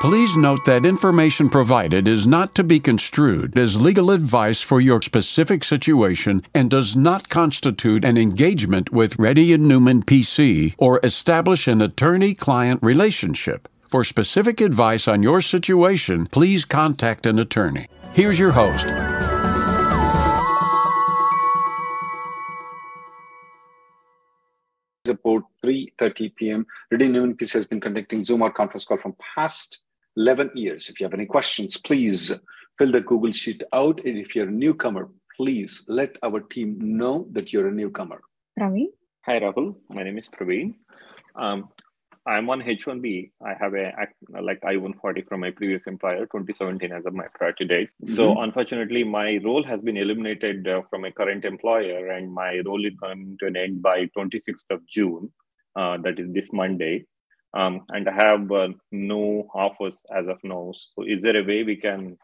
Please note that information provided is not to be construed as legal advice for your specific situation and does not constitute an engagement with Reddy and Neumann PC or establish an attorney-client relationship. For specific advice on your situation, please contact an attorney. Here's your host. about 3.30 p.m. Reddy Neumann PC has been conducting Zoom or conference call from past 11 years. If you have any questions, please fill the Google Sheet out. And if you're a newcomer, please let our team know that you're a newcomer. Praveen? Hi, Rahul. My name is Praveen. Um, I'm on H1B. I have a like I-140 from my previous employer, 2017 as of my priority date. Mm-hmm. So unfortunately, my role has been eliminated uh, from my current employer, and my role is coming to an end by 26th of June. Uh, that is this Monday um, and have uh, no offers as of now. So, is there a way we can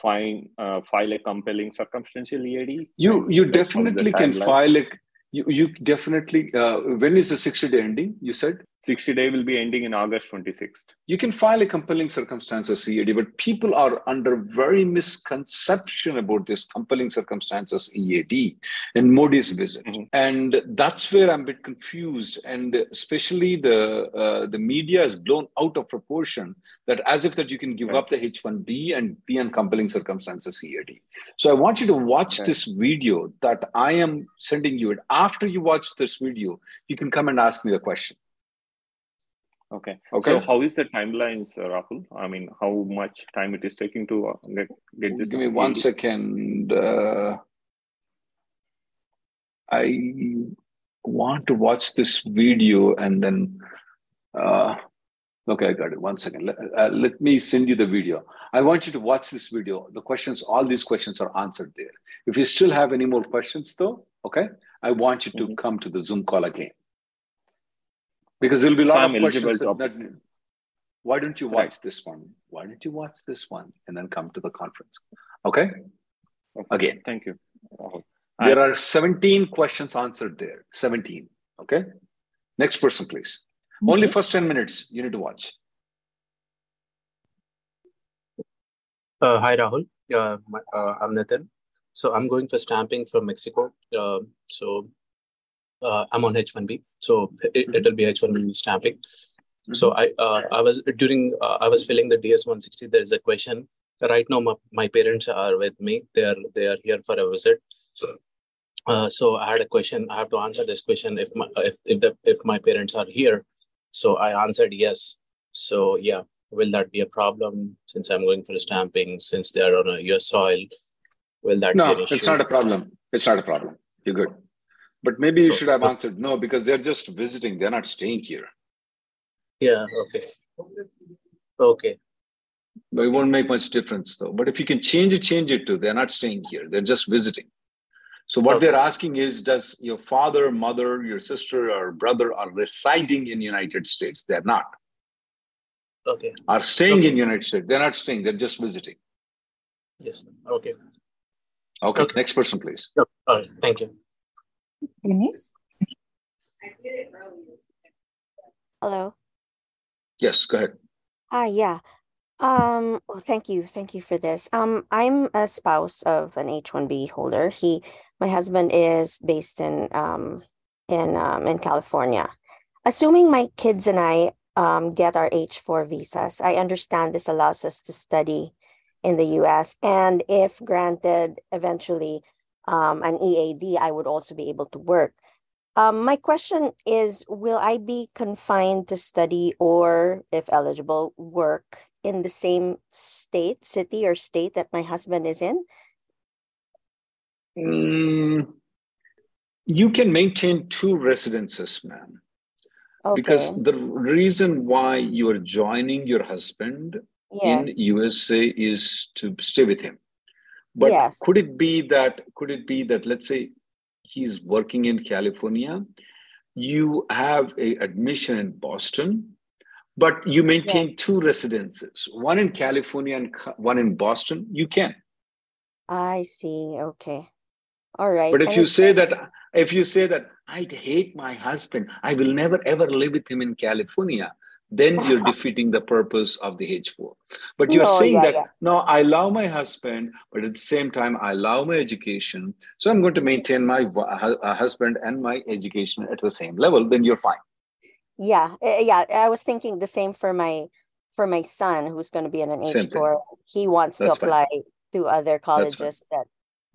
find uh, file a compelling circumstantial EAD? You you definitely can file a you, you definitely uh, when is the 60 day ending you said 60 day will be ending in august 26th you can file a compelling circumstances ead but people are under very misconception about this compelling circumstances ead in modi's visit mm-hmm. and that's where i'm a bit confused and especially the uh, the media is blown out of proportion that as if that you can give up the h1b and be on compelling circumstances ead so i want you to watch okay. this video that i am sending you And after you watch this video, you can come and ask me the question. Okay. Okay. So, how is the timelines, uh, Rahul? I mean, how much time it is taking to uh, get get this? Give me one second. Uh, I want to watch this video and then. Uh, okay, I got it. One second. Let, uh, let me send you the video. I want you to watch this video. The questions, all these questions are answered there. If you still have any more questions, though, okay, I want you to mm-hmm. come to the Zoom call again. Because there'll be a lot so of questions. That, that, why don't you watch right. this one? Why don't you watch this one and then come to the conference? Okay? okay. Again. Thank you. There are 17 questions answered there. 17. Okay? Next person, please. Mm-hmm. Only first 10 minutes you need to watch. Uh, hi, Rahul. Uh, my, uh, I'm Nathan. So I'm going for stamping from Mexico. Uh, so uh, I'm on H1B. So it, will mm-hmm. be H1B stamping. Mm-hmm. So I uh, I was during uh, I was filling the DS160. There is a question. Right now, my, my parents are with me. They are they are here for a visit. Uh, so I had a question. I have to answer this question. If my if if, the, if my parents are here, so I answered yes. So yeah, will that be a problem since I'm going for stamping since they are on a US soil? Will that no? It's not a problem. It's not a problem. You're good. But maybe you should have answered no because they're just visiting. They're not staying here. Yeah. Okay. Okay. But it won't make much difference though. But if you can change it, change it to they're not staying here. They're just visiting. So what okay. they're asking is, does your father, mother, your sister, or brother are residing in United States? They're not. Okay. Are staying okay. in United States? They're not staying. They're just visiting. Yes. Okay. Okay, okay. next person, please. All right, thank you. Denise? Hello. Yes, go ahead. Hi, yeah. Um, well, thank you. Thank you for this. Um, I'm a spouse of an H-1B holder. He, my husband is based in um in um in California. Assuming my kids and I um get our H-4 visas, I understand this allows us to study in the US. And if granted eventually um, an EAD, I would also be able to work. Um, my question is Will I be confined to study or, if eligible, work in the same state, city, or state that my husband is in? Mm, you can maintain two residences, ma'am. Okay. Because the reason why you are joining your husband Yes. in USA is to stay with him. But Yes. could it be that could it be that let's say he's working in California, you have a admission in Boston, but you maintain two residences, one in California and one in Boston, you can. I see. Okay. All right. But if And you say that, if you say that I'd hate my husband, I will never ever live with him in California, then you're defeating the purpose of the H4. But you're No, saying yeah, that yeah. no, I love my husband, but at the same time, I love my education. So I'm going to maintain my uh, husband and my education at the same level. Then you're fine. Yeah, eh, yeah. I was thinking the same for my for my son who's going to be in an H4. He wants to That's fine. apply to other colleges that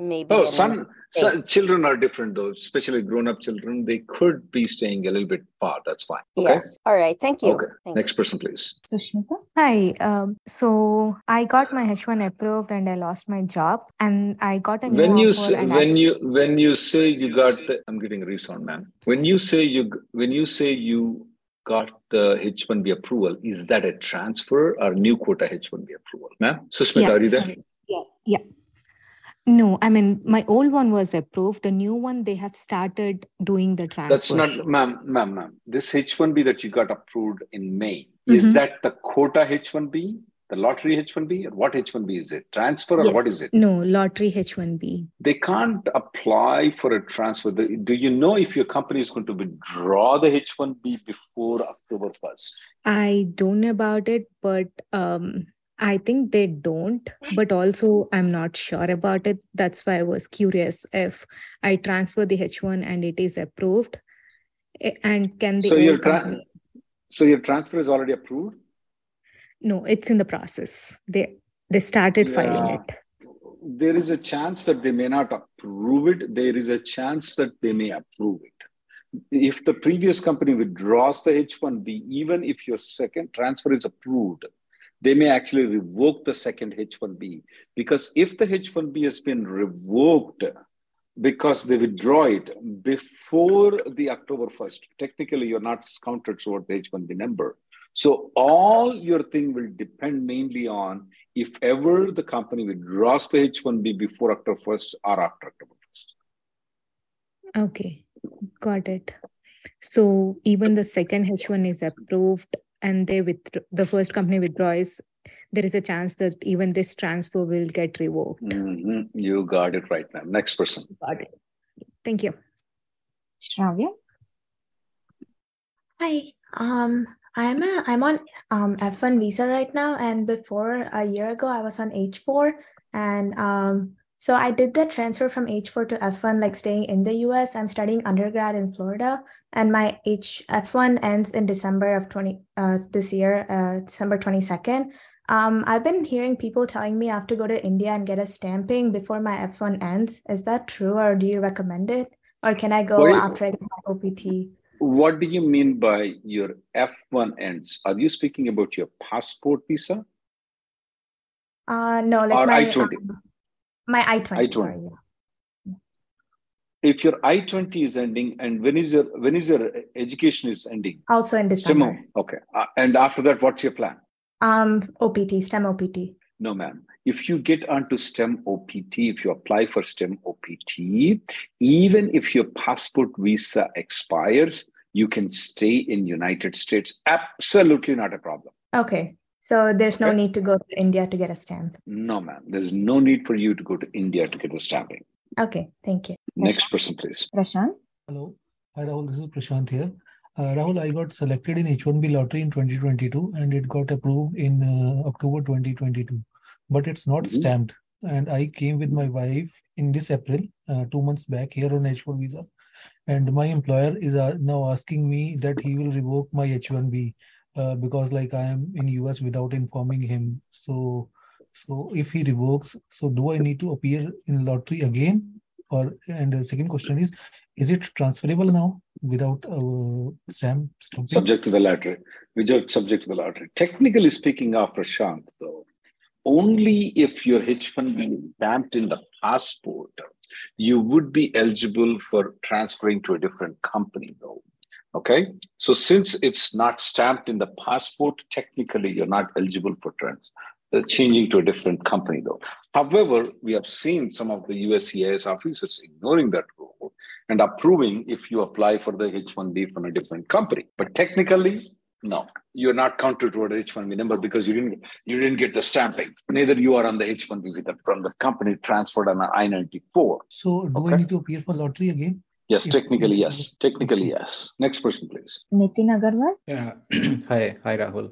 maybe. Oh, some, son, son, children are different though, especially grown-up children. They could be staying a little bit far. That's fine. Okay. Yes. All right. Thank you. Okay. Thank Next person, please. Sushmita? Hi. Um, so I got my H1 approved and I lost my job and I got a new when you offer say, and when I- you when you say you got the i'm getting a resound ma'am when you say you when you say you got the h1b approval is that a transfer or new quota h1b approval ma'am sushmita Yeah, are you there sorry. Yeah, yeah. No, I mean my old one was approved. The new one they have started doing the transfer. that's not ma'am ma'am ma'am this h1b that you got approved in may is Mhm. that the quota h1b the lottery h1b or what h1b is it transfer or what Yes. is it No, lottery H1B. they can't apply for a transfer. Do you know if your company is going to withdraw the H1B before October 1st? I don't know about it, but um, I think they don't. But also, I'm not sure about it. That's why I was curious if I transfer the H1 and it is approved, and can the So your tra- so your transfer is already approved? No, it's in the process. They they started filing it. There is a chance that they may not approve it. There is a chance that they may approve it. If the previous company withdraws the H1B, even if your second transfer is approved, they may actually revoke the second H1B. Because if the H1B has been revoked because they withdraw it before the October 1st, technically you're not counted toward the H1B number. So all your thing will depend mainly on if ever the company withdraws the H1B before October 1st or after October 1st. Okay, got it. So even the second H1 is approved and they with the first company withdraws, there is a chance that even this transfer will get revoked. Mhm. You got it right now. Next person. Got it. Thank you. Shravya? Hi. Um, I'm a, I'm on um F1 visa right now, and before a year ago, I was on H4, and um, so I did the transfer from H4 to F1, like staying in the US. I'm studying undergrad in Florida, and my H F1 ends in December of 20 uh this year, uh December 22nd. Um, I've been hearing people telling me I have to go to India and get a stamping before my F1 ends. Is that true, or do you recommend it? Or can I go What do you- after I get my OPT? What do you mean by your F1 ends? Are you speaking about your passport visa? Uh, no, like Or my I-20. um, my I-20, I-20. sorry, yeah. If your I-20 is ending, and when is your when is your education is ending? Also in December. STEM. Okay. Uh, and after that, what's your plan? Um, OPT, STEM OPT. No, ma'am. If you get onto STEM OPT, if you apply for STEM OPT, even if your passport visa expires, you can stay in United States. Absolutely not a problem. Okay. So there's no Okay. need to go to India to get a stamp. No, ma'am. There's no need for you to go to India to get the stamping. Okay, thank you. Next person, please. Prashant? Hello. Hi, Rahul. This is Prashant here. Uh, Rahul, I got selected in H1B lottery in 2022 and it got approved in uh, October 2022, but it's not Mhm. stamped. And I came with my wife in this April, uh, two months back here on H4 visa. And my employer is uh, now asking me that he will revoke my H1B uh, because like I am in US without informing him. So, so if he revokes, so do I need to appear in lottery again? Or and the second question is, is it transferable now without uh, stamp? Subject to the lottery. Without subject to the lottery. Technically speaking, of Prashant, though, only if your H1B is stamped in the passport, you would be eligible for transferring to a different company, though. Okay. So since it's not stamped in the passport, technically you're not eligible for trans uh, changing to a different company though. However, we have seen some of the USCIS officers ignoring that rule and approving if you apply for the H1B from a different company. But technically, no, you're not counted toward the H1B number because you didn't you didn't get the stamping. Neither you are on the H1B with the, from the company transferred on an I-94. So do okay. I need to appear for lottery again? Yes, technically, yes. Technically, yes. Next person, please. Nitin Agarwal. Yeah. hi, hi, Rahul.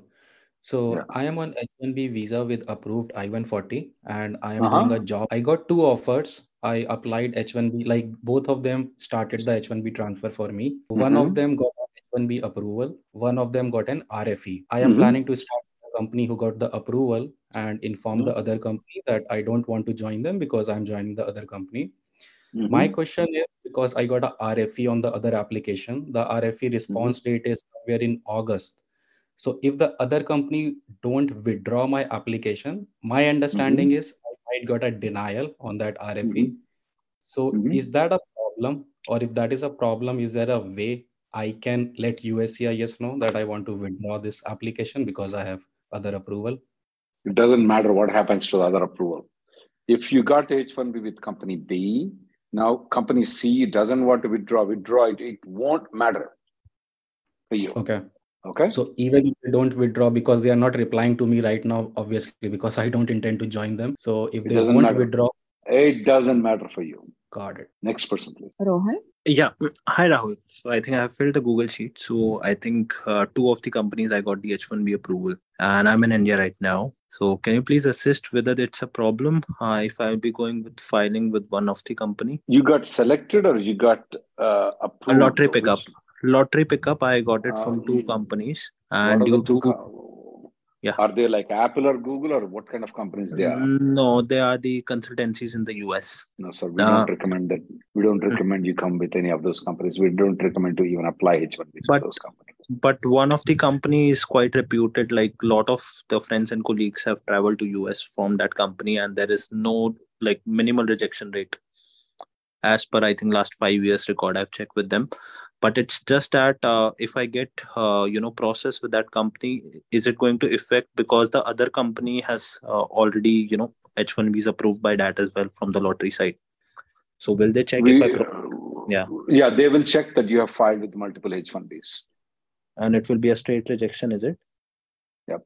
So yeah. I am on H1B visa with approved I-140 and I am uh-huh. doing a job. I got two offers. I applied H1B, like both of them started the H1B transfer for me. Mm-hmm. One of mm-hmm. them got H1B approval. One of them got an RFE. I am mm-hmm. planning to start a company who got the approval and inform mm-hmm. the other company that I don't want to join them because I'm joining the other company. Mm-hmm. My question is because I got a RFE on the other application, the RFE response mm-hmm. date is somewhere in August. So if the other company don't withdraw my application, my understanding mm-hmm. is I might got a denial on that RFE. Mm-hmm. So mm-hmm. is that a problem? Or if that is a problem, is there a way I can let USCIS know that I want to withdraw this application because I have other approval? It doesn't matter what happens to the other approval. If you got the H1B with company B, now, company C doesn't want to withdraw, withdraw it, it won't matter for you. Okay. Okay. So even if they don't withdraw because they are not replying to me right now, obviously, because I don't intend to join them. So if it they won't matter. withdraw, it doesn't matter for you. Got it. Next person, please. Rohan. Yeah. Hi, Rahul. So I think I have filled the Google sheet. So I think uh, two of the companies I got the H1B approval, and I'm in India right now. So can you please assist whether it's a problem uh, if I'll be going with filing with one of the company? You got selected or you got uh, approved? A lottery pickup. Which... Lottery pickup. I got it from two um, companies, and due to yeah. Are they like apple or google or what kind of companies they are? No they are the consultancies in the us no sir we uh, don't recommend that. We don't recommend you come with any of those companies. We don't recommend to even apply h1b to those companies. but one of the company is quite reputed like a lot of the friends and colleagues have traveled to us from that company and there is no like minimal rejection rate as per i think last five years record i've checked with them. But it's just that uh, if i get uh, you know process with that company is it going to affect because the other company has uh, already you know h1b is approved by that as well from the lottery side? So will they check we, if i pro- yeah. Yeah they will check that you have filed with multiple h1bs and it will be a straight rejection is it? Yep.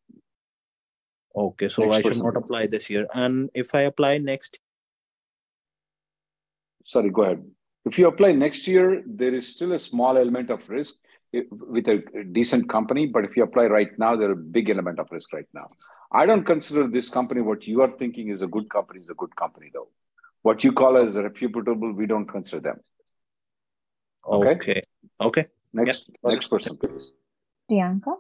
Okay so next i should not apply this year. And if i apply next sorry go ahead if you apply next year, there is still a small element of risk with a decent company. But if you apply right now, there's a big element of risk right now. I don't consider this company what you are thinking is a good company is a good company though. What you call as reputable, we don't consider them. Okay. Okay. okay. Next, yep. next person, please. Priyanka.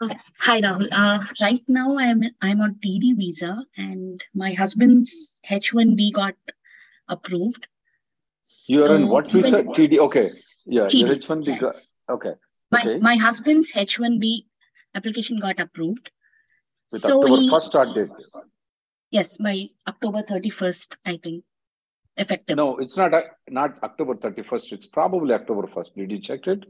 Uh, hi Rahul. Uh, right now I'm I'm on TD visa and my husband's H1B got approved. You are in what visa? TD. Okay. Yeah. TD, your H1B. Yes. Okay. My, okay. my husband's H1B application got approved. With so October he, 1st start date. Yes, by October 31st, I think. Effective. No, it's not uh, not October 31st. It's probably October 1st. Did you check it?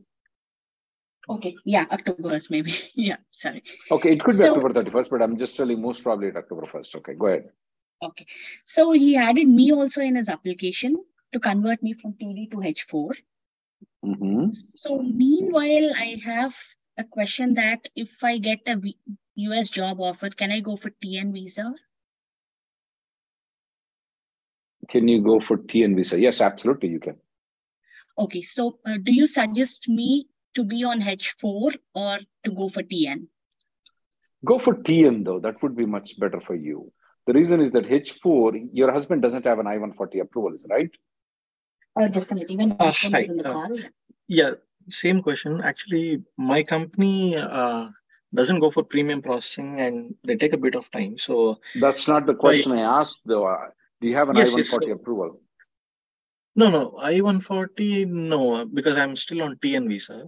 Okay. Yeah, October 1st, maybe. yeah, sorry. Okay, it could be so, October 31st, but I'm just telling most probably October 1st. Okay, go ahead. Okay. So he added me also in his application to convert me from TD to H4. Mm-hmm. So meanwhile, I have a question that if I get a US job offer, can I go for TN visa? Can you go for TN visa? Yes, absolutely, you can. Okay, so uh, do you suggest me to be on H4 or to go for TN? Go for TN though. That would be much better for you. The reason is that H4, your husband doesn't have an I 140 approval, is right? Oh, just a minute. Even uh, hi. in the uh, yeah, same question. Actually, my company uh, doesn't go for premium processing and they take a bit of time. So that's not the question I, I asked though. Uh, do you have an yes, I-140 yes, approval? No, no. I-140, no, because I'm still on TN visa.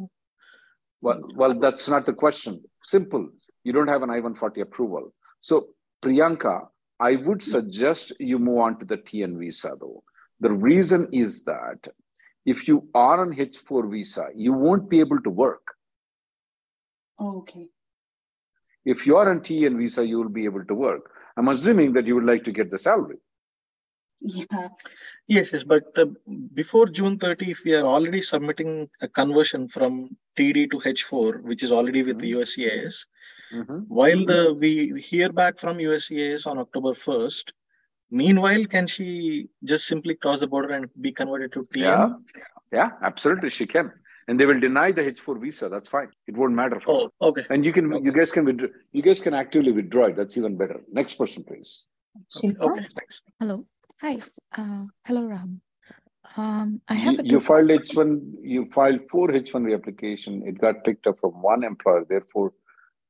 Well, well, that's not the question. Simple. You don't have an I-140 approval. So, Priyanka, I would suggest you move on to the TN visa though. The reason is that If you are on H4 visa, you won't be able to work. Oh, okay. If you are on TN visa, you will be able to work. I'm assuming that you would like to get the salary. Yeah. Yes, yes, but uh, before June 30, if we are already submitting a conversion from TD to H4, which is already with the USCIS, Mm-hmm. while the we hear back from USCIS on October 1st, meanwhile, can she just simply cross the border and be converted to TN? Yeah, yeah, absolutely, she can, and they will deny the H4 visa. That's fine. It won't matter. For her. Oh, okay. And you can, you guys can withdraw. You guys can actively withdraw it. That's even better. Next person, please. Shilpa? Okay, thanks. Hello. Hi. Uh, hello, Ram. Um, I have You, a you filed H1. You filed four H1B application. It got picked up from one employer. Therefore,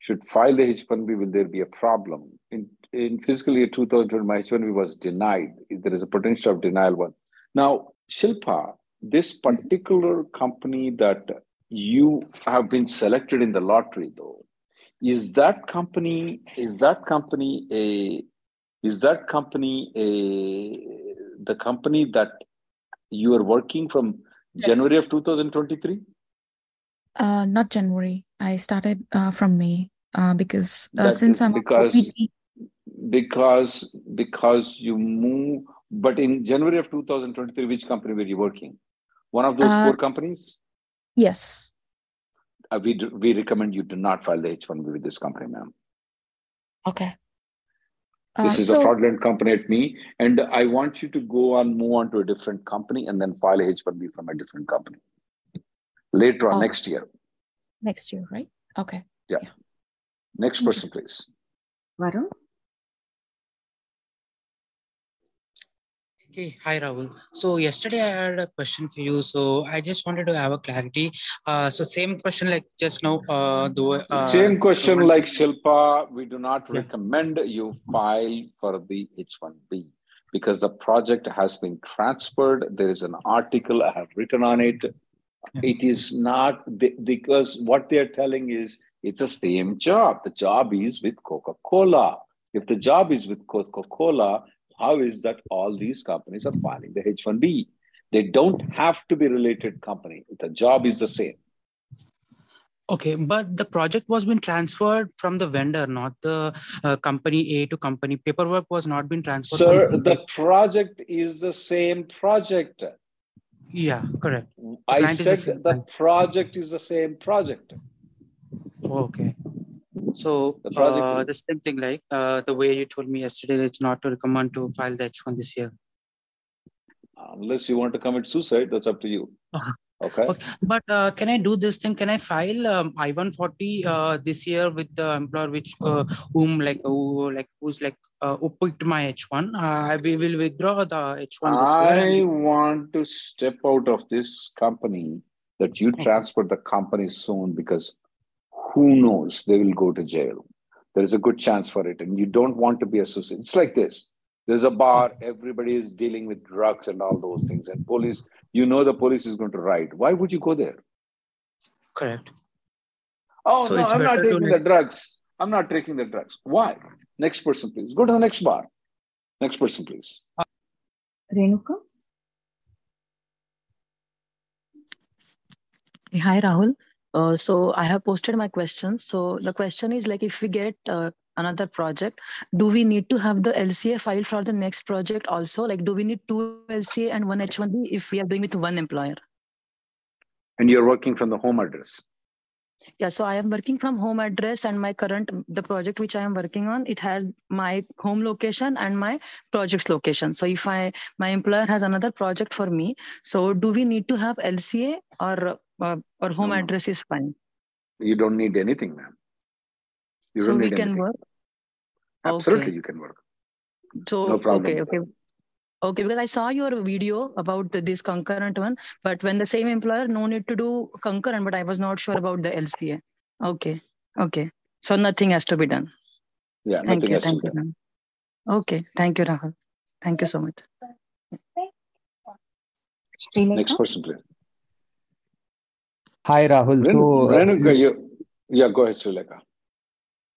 should file the H1B. Will there be a problem in in fiscal year 2020? My H1B was denied. There is a potential of denial one. Now, Shilpa, this particular company that you have been selected in the lottery, though, is that company is that company a is that company a the company that you are working from Yes. January of 2023? uh, not January. I started uh, from May uh, because uh, since I'm because OPT, because because you move, but in January of 2023, which company were you working? One of those Uh, four companies? yes. Uh, we do, we recommend you do not file the H1B with this company, ma'am. Okay. This is a fraudulent company at me, and I want you to go on, move on to a different company, and then file a H1B from a different company later on Oh. next year. next year, right? Okay. Yeah. Next Thank person, please. Varun? Okay, hi Rahul. So yesterday I had a question for you. So I just wanted to have a clarity. Uh, so same question like just now. Uh, the uh, Same question the like Shilpa, we do not Yeah. recommend you file for the H1B because the project has been transferred. There is an article I have written on it. It is not be- because what they're telling is it's the same job. The job is with Coca Cola. If the job is with Coca Cola, how is that all these companies are filing the H1B? They don't have to be related company. The job is the same. Okay, but the project was been transferred from the vendor, not the uh, company A to company. Paperwork was not been transferred. Sir, the project is the same project. yeah, correct. I client is the said the project is the same project. Okay. So The uh, the same thing, like uh, the way you told me yesterday, it's not to recommend to file the H1 this year. Unless you want to commit suicide, that's up to you. Okay. Okay, but uh, can I do this thing? Can I file um, I-140 uh, this year with the employer which uh, whom like who like who's like uh, who picked my H1? Uh, we will withdraw the H1 this year. I want to step out of this company that you transfer the company soon because who knows they will go to jail. There is a good chance for it, and you don't want to be associated. It's like this. There's a bar, everybody is dealing with drugs and all those things, and police, you know the police is going to ride. Why would you go there? Correct. Oh So no, I'm not taking the drugs. I'm not taking the drugs. Why? Next person, please. Go to the next bar. Next person, please. Renuka? Hi, Rahul. Uh, so I have posted my questions. So the question is like, if we get uh, another project, do we need to have the LCA file for the next project also? Like, do we need two LCA and one H1B if we are doing with one employer? And you're working from the home address. Yeah, so I am working from home address and my current, the project which I am working on, it has my home location and my project's location. So if I, my employer has another project for me, so do we need to have LCA or, uh, or home No, no. address is fine? You don't need anything, ma'am. You So don't we need can anything. work? Absolutely, Okay. you can work. So, No problem okay, okay. Okay, because I saw your video about the, this concurrent one, but when the same employer, no need to do concurrent, but I was not sure about the LCA. Okay, okay. So nothing has to be done. Yeah, Thank nothing you, has to thank be you. done. Rahul. Okay, thank you, Rahul. Thank you so much. Next person, please. Hi, Rahul. Ren- So, uh, Renuka, you, yeah, go ahead, Srileka.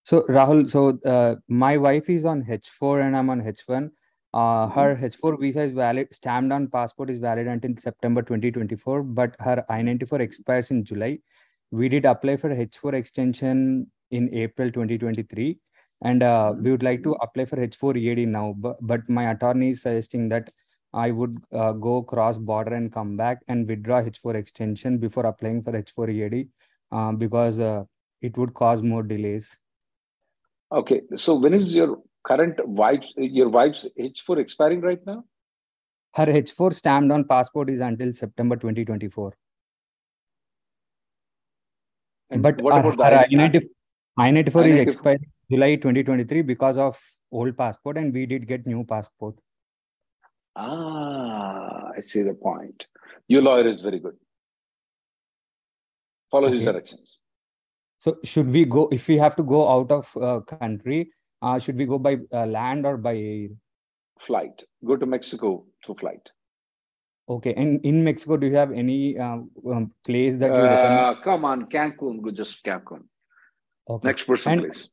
so Rahul, so uh, my wife is on H4 and I'm on H1. Uh, her H4 visa is valid, stamped on passport is valid until September 2024, but her I-94 expires in July. We did apply for H4 extension in April 2023, and uh, we would like to apply for H4 EAD now, but, but my attorney is suggesting that I would uh, go cross border and come back and withdraw H4 extension before applying for H4 EAD uh, because uh, it would cause more delays. Okay, so when is your current wife's your wife's H4 expiring right now? Her H4 stamped on passport is until September 2024. And but what her, about the her I- I-94, I-94 is I-94 expired July 2023 because of old passport and we did get new passport. Ah, I see the point. Your lawyer is very good. Follow his directions. So should we go, if we have to go out of uh, country, uh, should we go by uh, land or by air? Flight. Go to Mexico through flight. Okay, and in Mexico, do you have any uh, um, place that you recommend? Uh, come on, Cancun. Go just Cancun. Okay. Next person, And- please.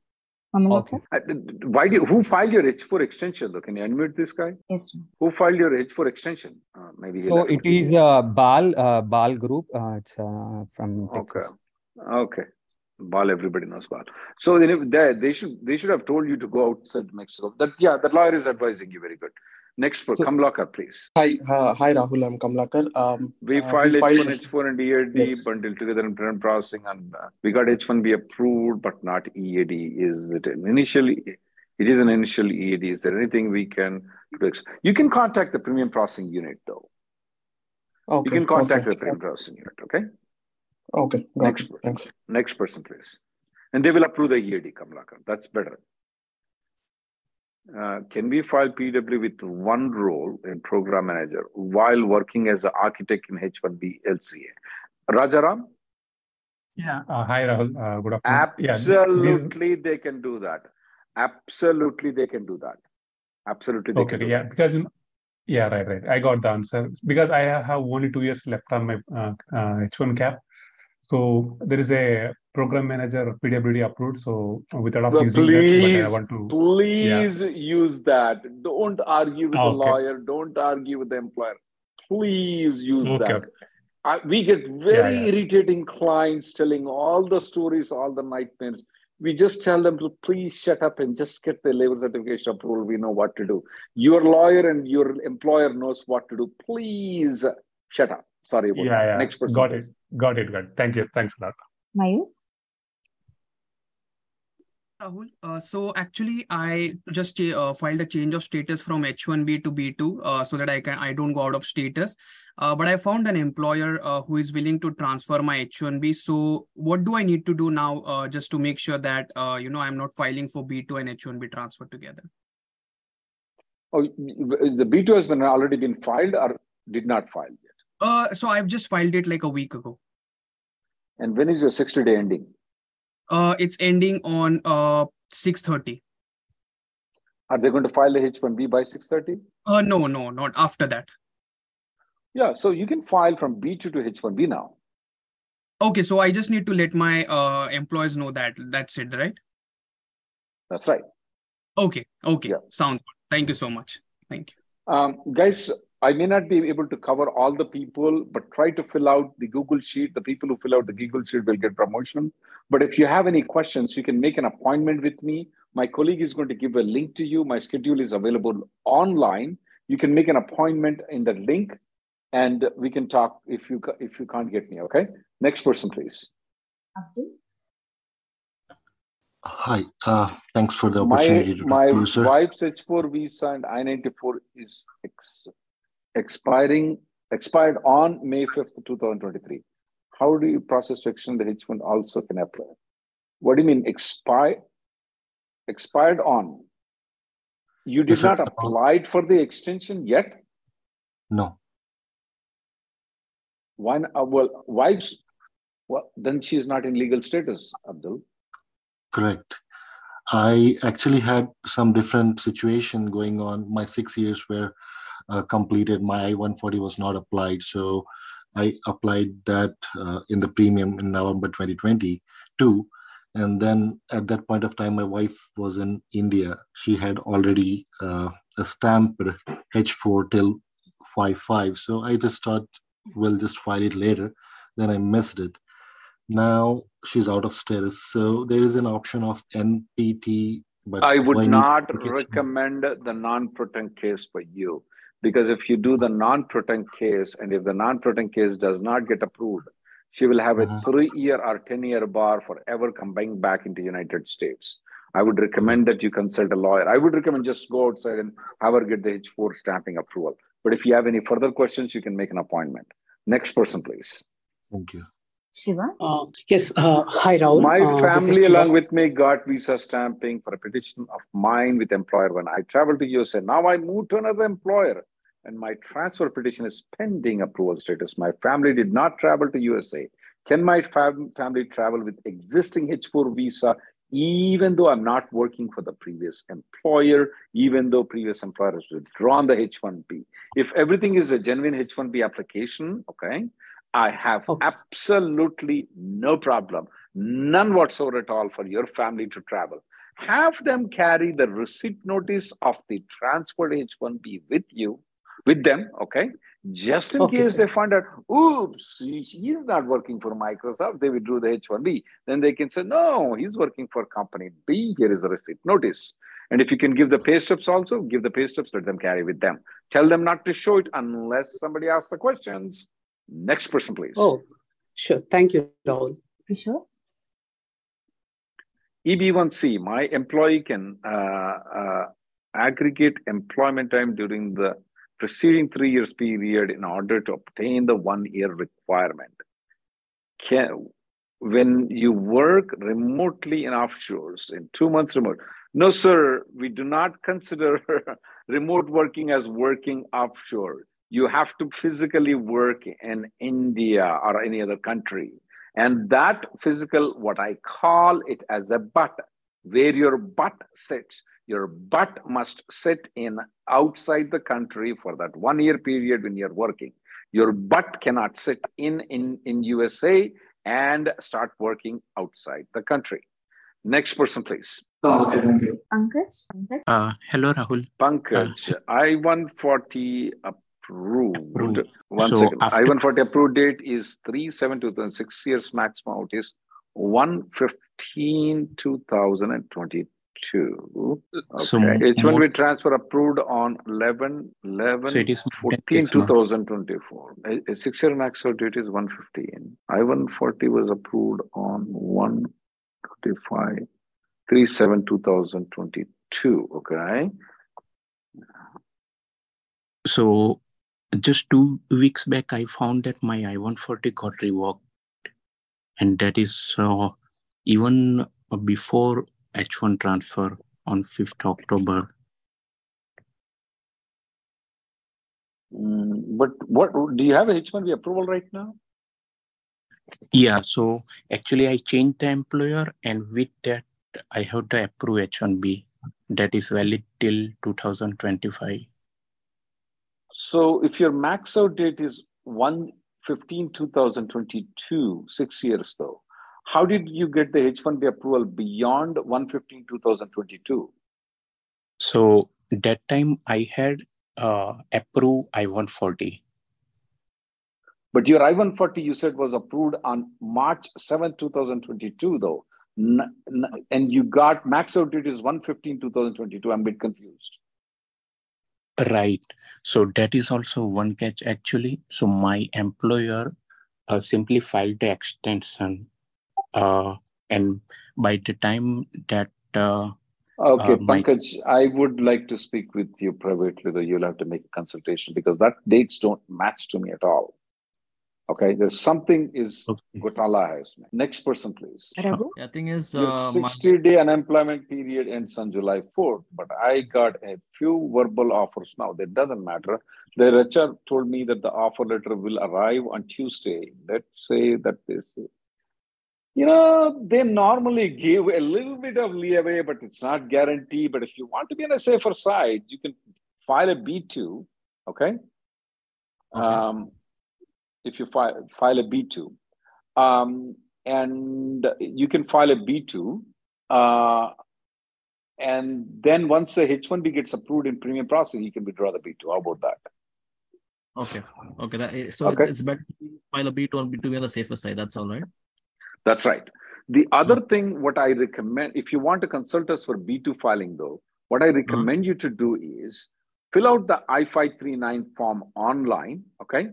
Kamalaka? Uh, Why do you, who filed your H4 extension? Though, can you unmute this guy? Yes, sir. Who filed your H4 extension? Uh, maybe So it is uh, Bal uh, Bal Group. Uh, it's uh, from Okay. Texas. Okay. Bal, everybody knows Bal. So then they, they should they should have told you to go outside Mexico. That yeah, the lawyer is advising you very good. Next per Kamlakar, please. Hi, uh, hi Rahul. I'm Kamlakar. Um, We uh, filed filed- H1, H4 and EAD Yes. bundled together in parent processing and uh, we got H1B approved, but not EAD. Is it an initially? It is an initial EAD. Is there anything we can do? You can contact the premium processing unit though. Okay. You can contact okay. the premium processing unit, okay? Okay, got Next it. person. Thanks. Next person, please. And they will approve the EAD, Kamlakar. That's better. Uh, can we file PW with one role in program manager while working as an architect in H1B LCA? Rajaram? Yeah. Uh, hi, Rahul. Uh, good afternoon. Yeah, Absolutely, they can do that. Absolutely, they can do that. Absolutely, they okay. can do Yeah. that. Because, in- yeah, right, right. I got the answer. Because I have only two years left on my uh, uh, H1 cap. So there is a program manager PWD approved. So without of But using that, but I want to. please use that. Don't argue with the okay. lawyer. Don't argue with the employer. Please use Okay, that. okay. I, we get very yeah. irritating clients telling all the stories, all the nightmares. We just tell them to please shut up and just get the labor certification approval. We know what to do. Your lawyer and your employer knows what to do. Please shut up. Sorry about Yeah, that. yeah. Next person. Got please. it. Got it. Got it. Thank you. Thanks a lot. Mayu? Rahul, uh, so actually, I just uh, filed a change of status from H1B to B2 uh, so that I can I don't go out of status. Uh, but I found an employer uh, who is willing to transfer my H1B. So what do I need to do now uh, just to make sure that uh, you know I'm not filing for B2 and H1B transfer together? Oh, the B2 has been already been filed or did not file yet. Uh, so I've just filed it like a week ago. And when is your 60 day ending? Uh, it's ending on uh 6:30. Are they going to file the H1B by 6:30? Uh, no, no, not after that. Yeah, so you can file from B2 to H1B now. Okay, so I just need to let my uh employees know that that's it, right? That's right. Okay, okay, sounds good. Thank you so much. Thank you. Um, guys, I may not be able to cover all the people, but try to fill out the Google Sheet. The people who fill out the Google Sheet will get promotion. But if you have any questions, you can make an appointment with me. My colleague is going to give a link to you. My schedule is available online. You can make an appointment in the link, and we can talk if you if you can't get me. Okay. Next person, please. Hi, uh, thanks for the opportunity to my talk to you, sir. wife's H4 visa and I-94 is ex- expiring expired on May 5th, 2023. How do you process to extend the H1 also can apply? What do you mean expire? Expired on? You did not apply for the extension yet? No, Why? Uh, well, wife's. Well, then she is not in legal status, Abdul. correct. I actually had some different situation going on. My six years were uh, completed. My I-140 was not applied, so I applied that uh, in the premium in November 2022. And then at that point of time, my wife was in India. She had already uh, stamped H4 till 5.5. So I just thought, we'll just file it later. Then I missed it. Now she's out of status. So there is an option of NPT. But I would not recommend the nunc pro tunc case for you because if you do the nunc pro tunc case and if the nunc pro tunc case does not get approved, she will have a Uh-huh. three-year or ten-year bar forever coming back into United States. I would recommend that you consult a lawyer. I would recommend just go outside and have her get the H4 stamping approval. But if you have any further questions, you can make an appointment. Next person, please. Thank you. Shiva? Uh, yes. Uh, hi, Rahul. My Uh, family, along with me, got visa stamping for a petition of mine with employer when I traveled to USA. Now I moved to another employer, and my transfer petition is pending approval status. My family did not travel to USA. Can my fam- family travel with existing H4 visa, even though I'm not working for the previous employer, even though previous employer has withdrawn the H1B? If everything is a genuine H1B application, okay, I have absolutely no problem, none whatsoever at all for your family to travel. Have them carry the receipt notice of the transferred H1B with you, with them, okay? Just in Okay, case sir. they find out, oops, he- he's not working for Microsoft, they withdrew the H1B. Then they can say, no, he's working for company B. Here is a receipt notice. And if you can give the pay stubs also, give the pay stubs, let them carry with them. Tell them not to show it unless somebody asks the questions. Next person, please. Oh, sure. Thank you, Rahul. Kishore? EB1C, my employee can uh, uh, aggregate employment time during the preceding three years period in order to obtain the one year requirement. Can, when you work remotely in offshores in two months remote, no, sir, we do not consider remote working as working offshore. You have to physically work in India or any other country. And that physical, what I call it as a butt, where your butt sits, your butt must sit in outside the country for that one year period when you're working. Your butt cannot sit in, in, in USA and start working outside the country. Next person, please. Oh, okay, thank you. Pankaj? Pankaj? Uh, hello, Rahul. Pankaj, I 140 approved. One So second. after- I 140 approved date is 3 7 2006 years maximum out is 115 2022. Okay. So H1B more- transfer approved on 11 11 So it is 14 six months. 2024. A- Six year max out date is 115. I 140 was approved on 125 3 7 2022. Okay. So just two weeks back, I found that my I-140 got revoked, and that is uh, even before H1 transfer on 5th October. Mm, but what do you have a H1B approval right now? Yeah, so actually I changed the employer, and with that I have to approve H1B that is valid till 2025. So if your max out date is 1 15 2022, six years though, how did you get the H1B approval beyond 1 15 2022? So that time I had uh, approved I-140. But your I 140 you said was approved on March 7 2022 though. N- n- and you got max out date is 1 15 2022. I'm a bit confused. Right. So that is also one catch actually. So my employer uh, simply filed the extension, uh, and by the time that uh, Okay, uh, my Pankaj, I would like to speak with you privately, though you'll have to make a consultation because that dates don't match to me at all. Okay, there's something is Gotala has. Next person, please. Raghu? Yeah, thing is, Your uh, my- 60 day unemployment period ends on July 4th, but I got a few verbal offers now. That doesn't matter. The HR told me that the offer letter will arrive on Tuesday. Let's say that they say, you know, they normally give a little bit of leeway, but it's not guaranteed. But if you want to be on a safer side, you can file a B2, okay? Um, if you file, file a B2. Um, and you can file a B2. Uh, and then once the H1B gets approved in premium processing, you can withdraw the B2. How about that? Okay. Okay. That, so Okay. it's better to file a B2 and B2 be on the safer side. That's all right. That's right. The other hmm. thing, what I recommend, if you want to consult us for B2 filing, though, what I hmm. recommend you to do is fill out the I 539 form online, okay?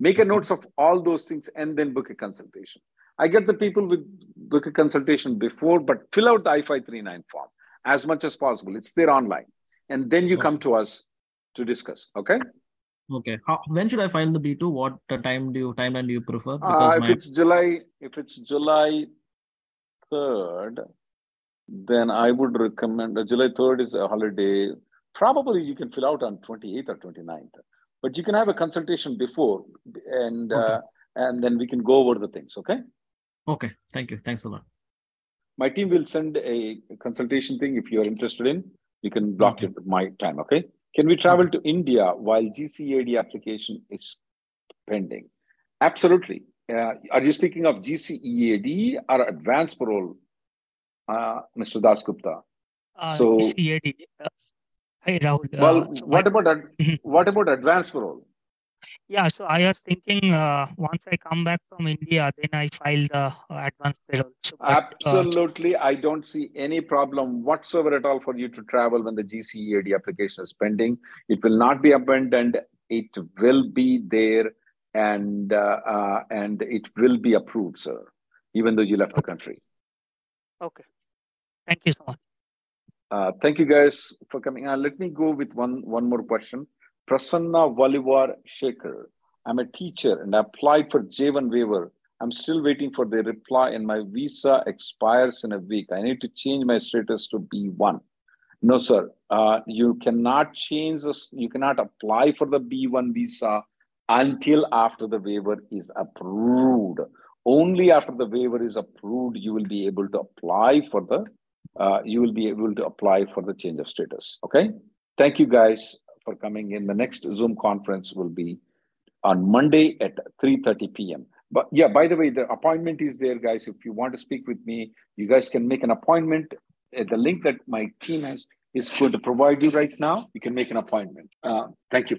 Make a hmm. notes of all those things and then book a consultation. I get the people with book a consultation before, but fill out the I 539 form as much as possible. It's there online. And then you come to us to discuss, okay? Okay. How, when should I file the B2? What uh, time do you timeline do you prefer? Uh, if my- it's July, if it's July third, then I would recommend uh, July third is a holiday. Probably you can fill out on 28th or 29th, but you can have a consultation before, and uh, and then we can go over the things. Okay. okay. Thank you. Thanks a lot. My team will send a consultation thing if you are interested in. You can block it my time. Okay. Can we travel to India while GCAD application is pending? Absolutely. Uh, are you speaking of GCEAD or advanced parole, uh, Mr. Das Gupta? Uh, so, GCAD. Uh, hi, Rahul. well, Uh, what about ad- what about advanced parole? Yeah, so I was thinking uh, once I come back from India, then I file the uh, advance parole. So, but, uh, Absolutely, I don't see any problem whatsoever at all for you to travel when the GCEAD application is pending. It will not be abandoned. It will be there, and uh, uh, and it will be approved, sir. Even though you left the country. okay. Thank you so much. Uh, thank you guys for coming. Uh, let me go with one one more question. Prasanna Valivar Shekhar. I'm a teacher and I applied for J1 waiver. I'm still waiting for the reply, and my visa expires in a week. I need to change my status to B1. No, sir. Uh, you cannot change this. You cannot apply for the B1 visa until after the waiver is approved. Only after the waiver is approved, you will be able to apply for the. Uh, you will be able to apply for the change of status. Okay. Thank you guys for coming in. The next Zoom conference will be on Monday at 3:30 p.m. But yeah, by the way, the appointment is there, guys. If you want to speak with me, you guys can make an appointment. Uh, The link that my team has is going to provide you right now. You can make an appointment. Uh, thank you.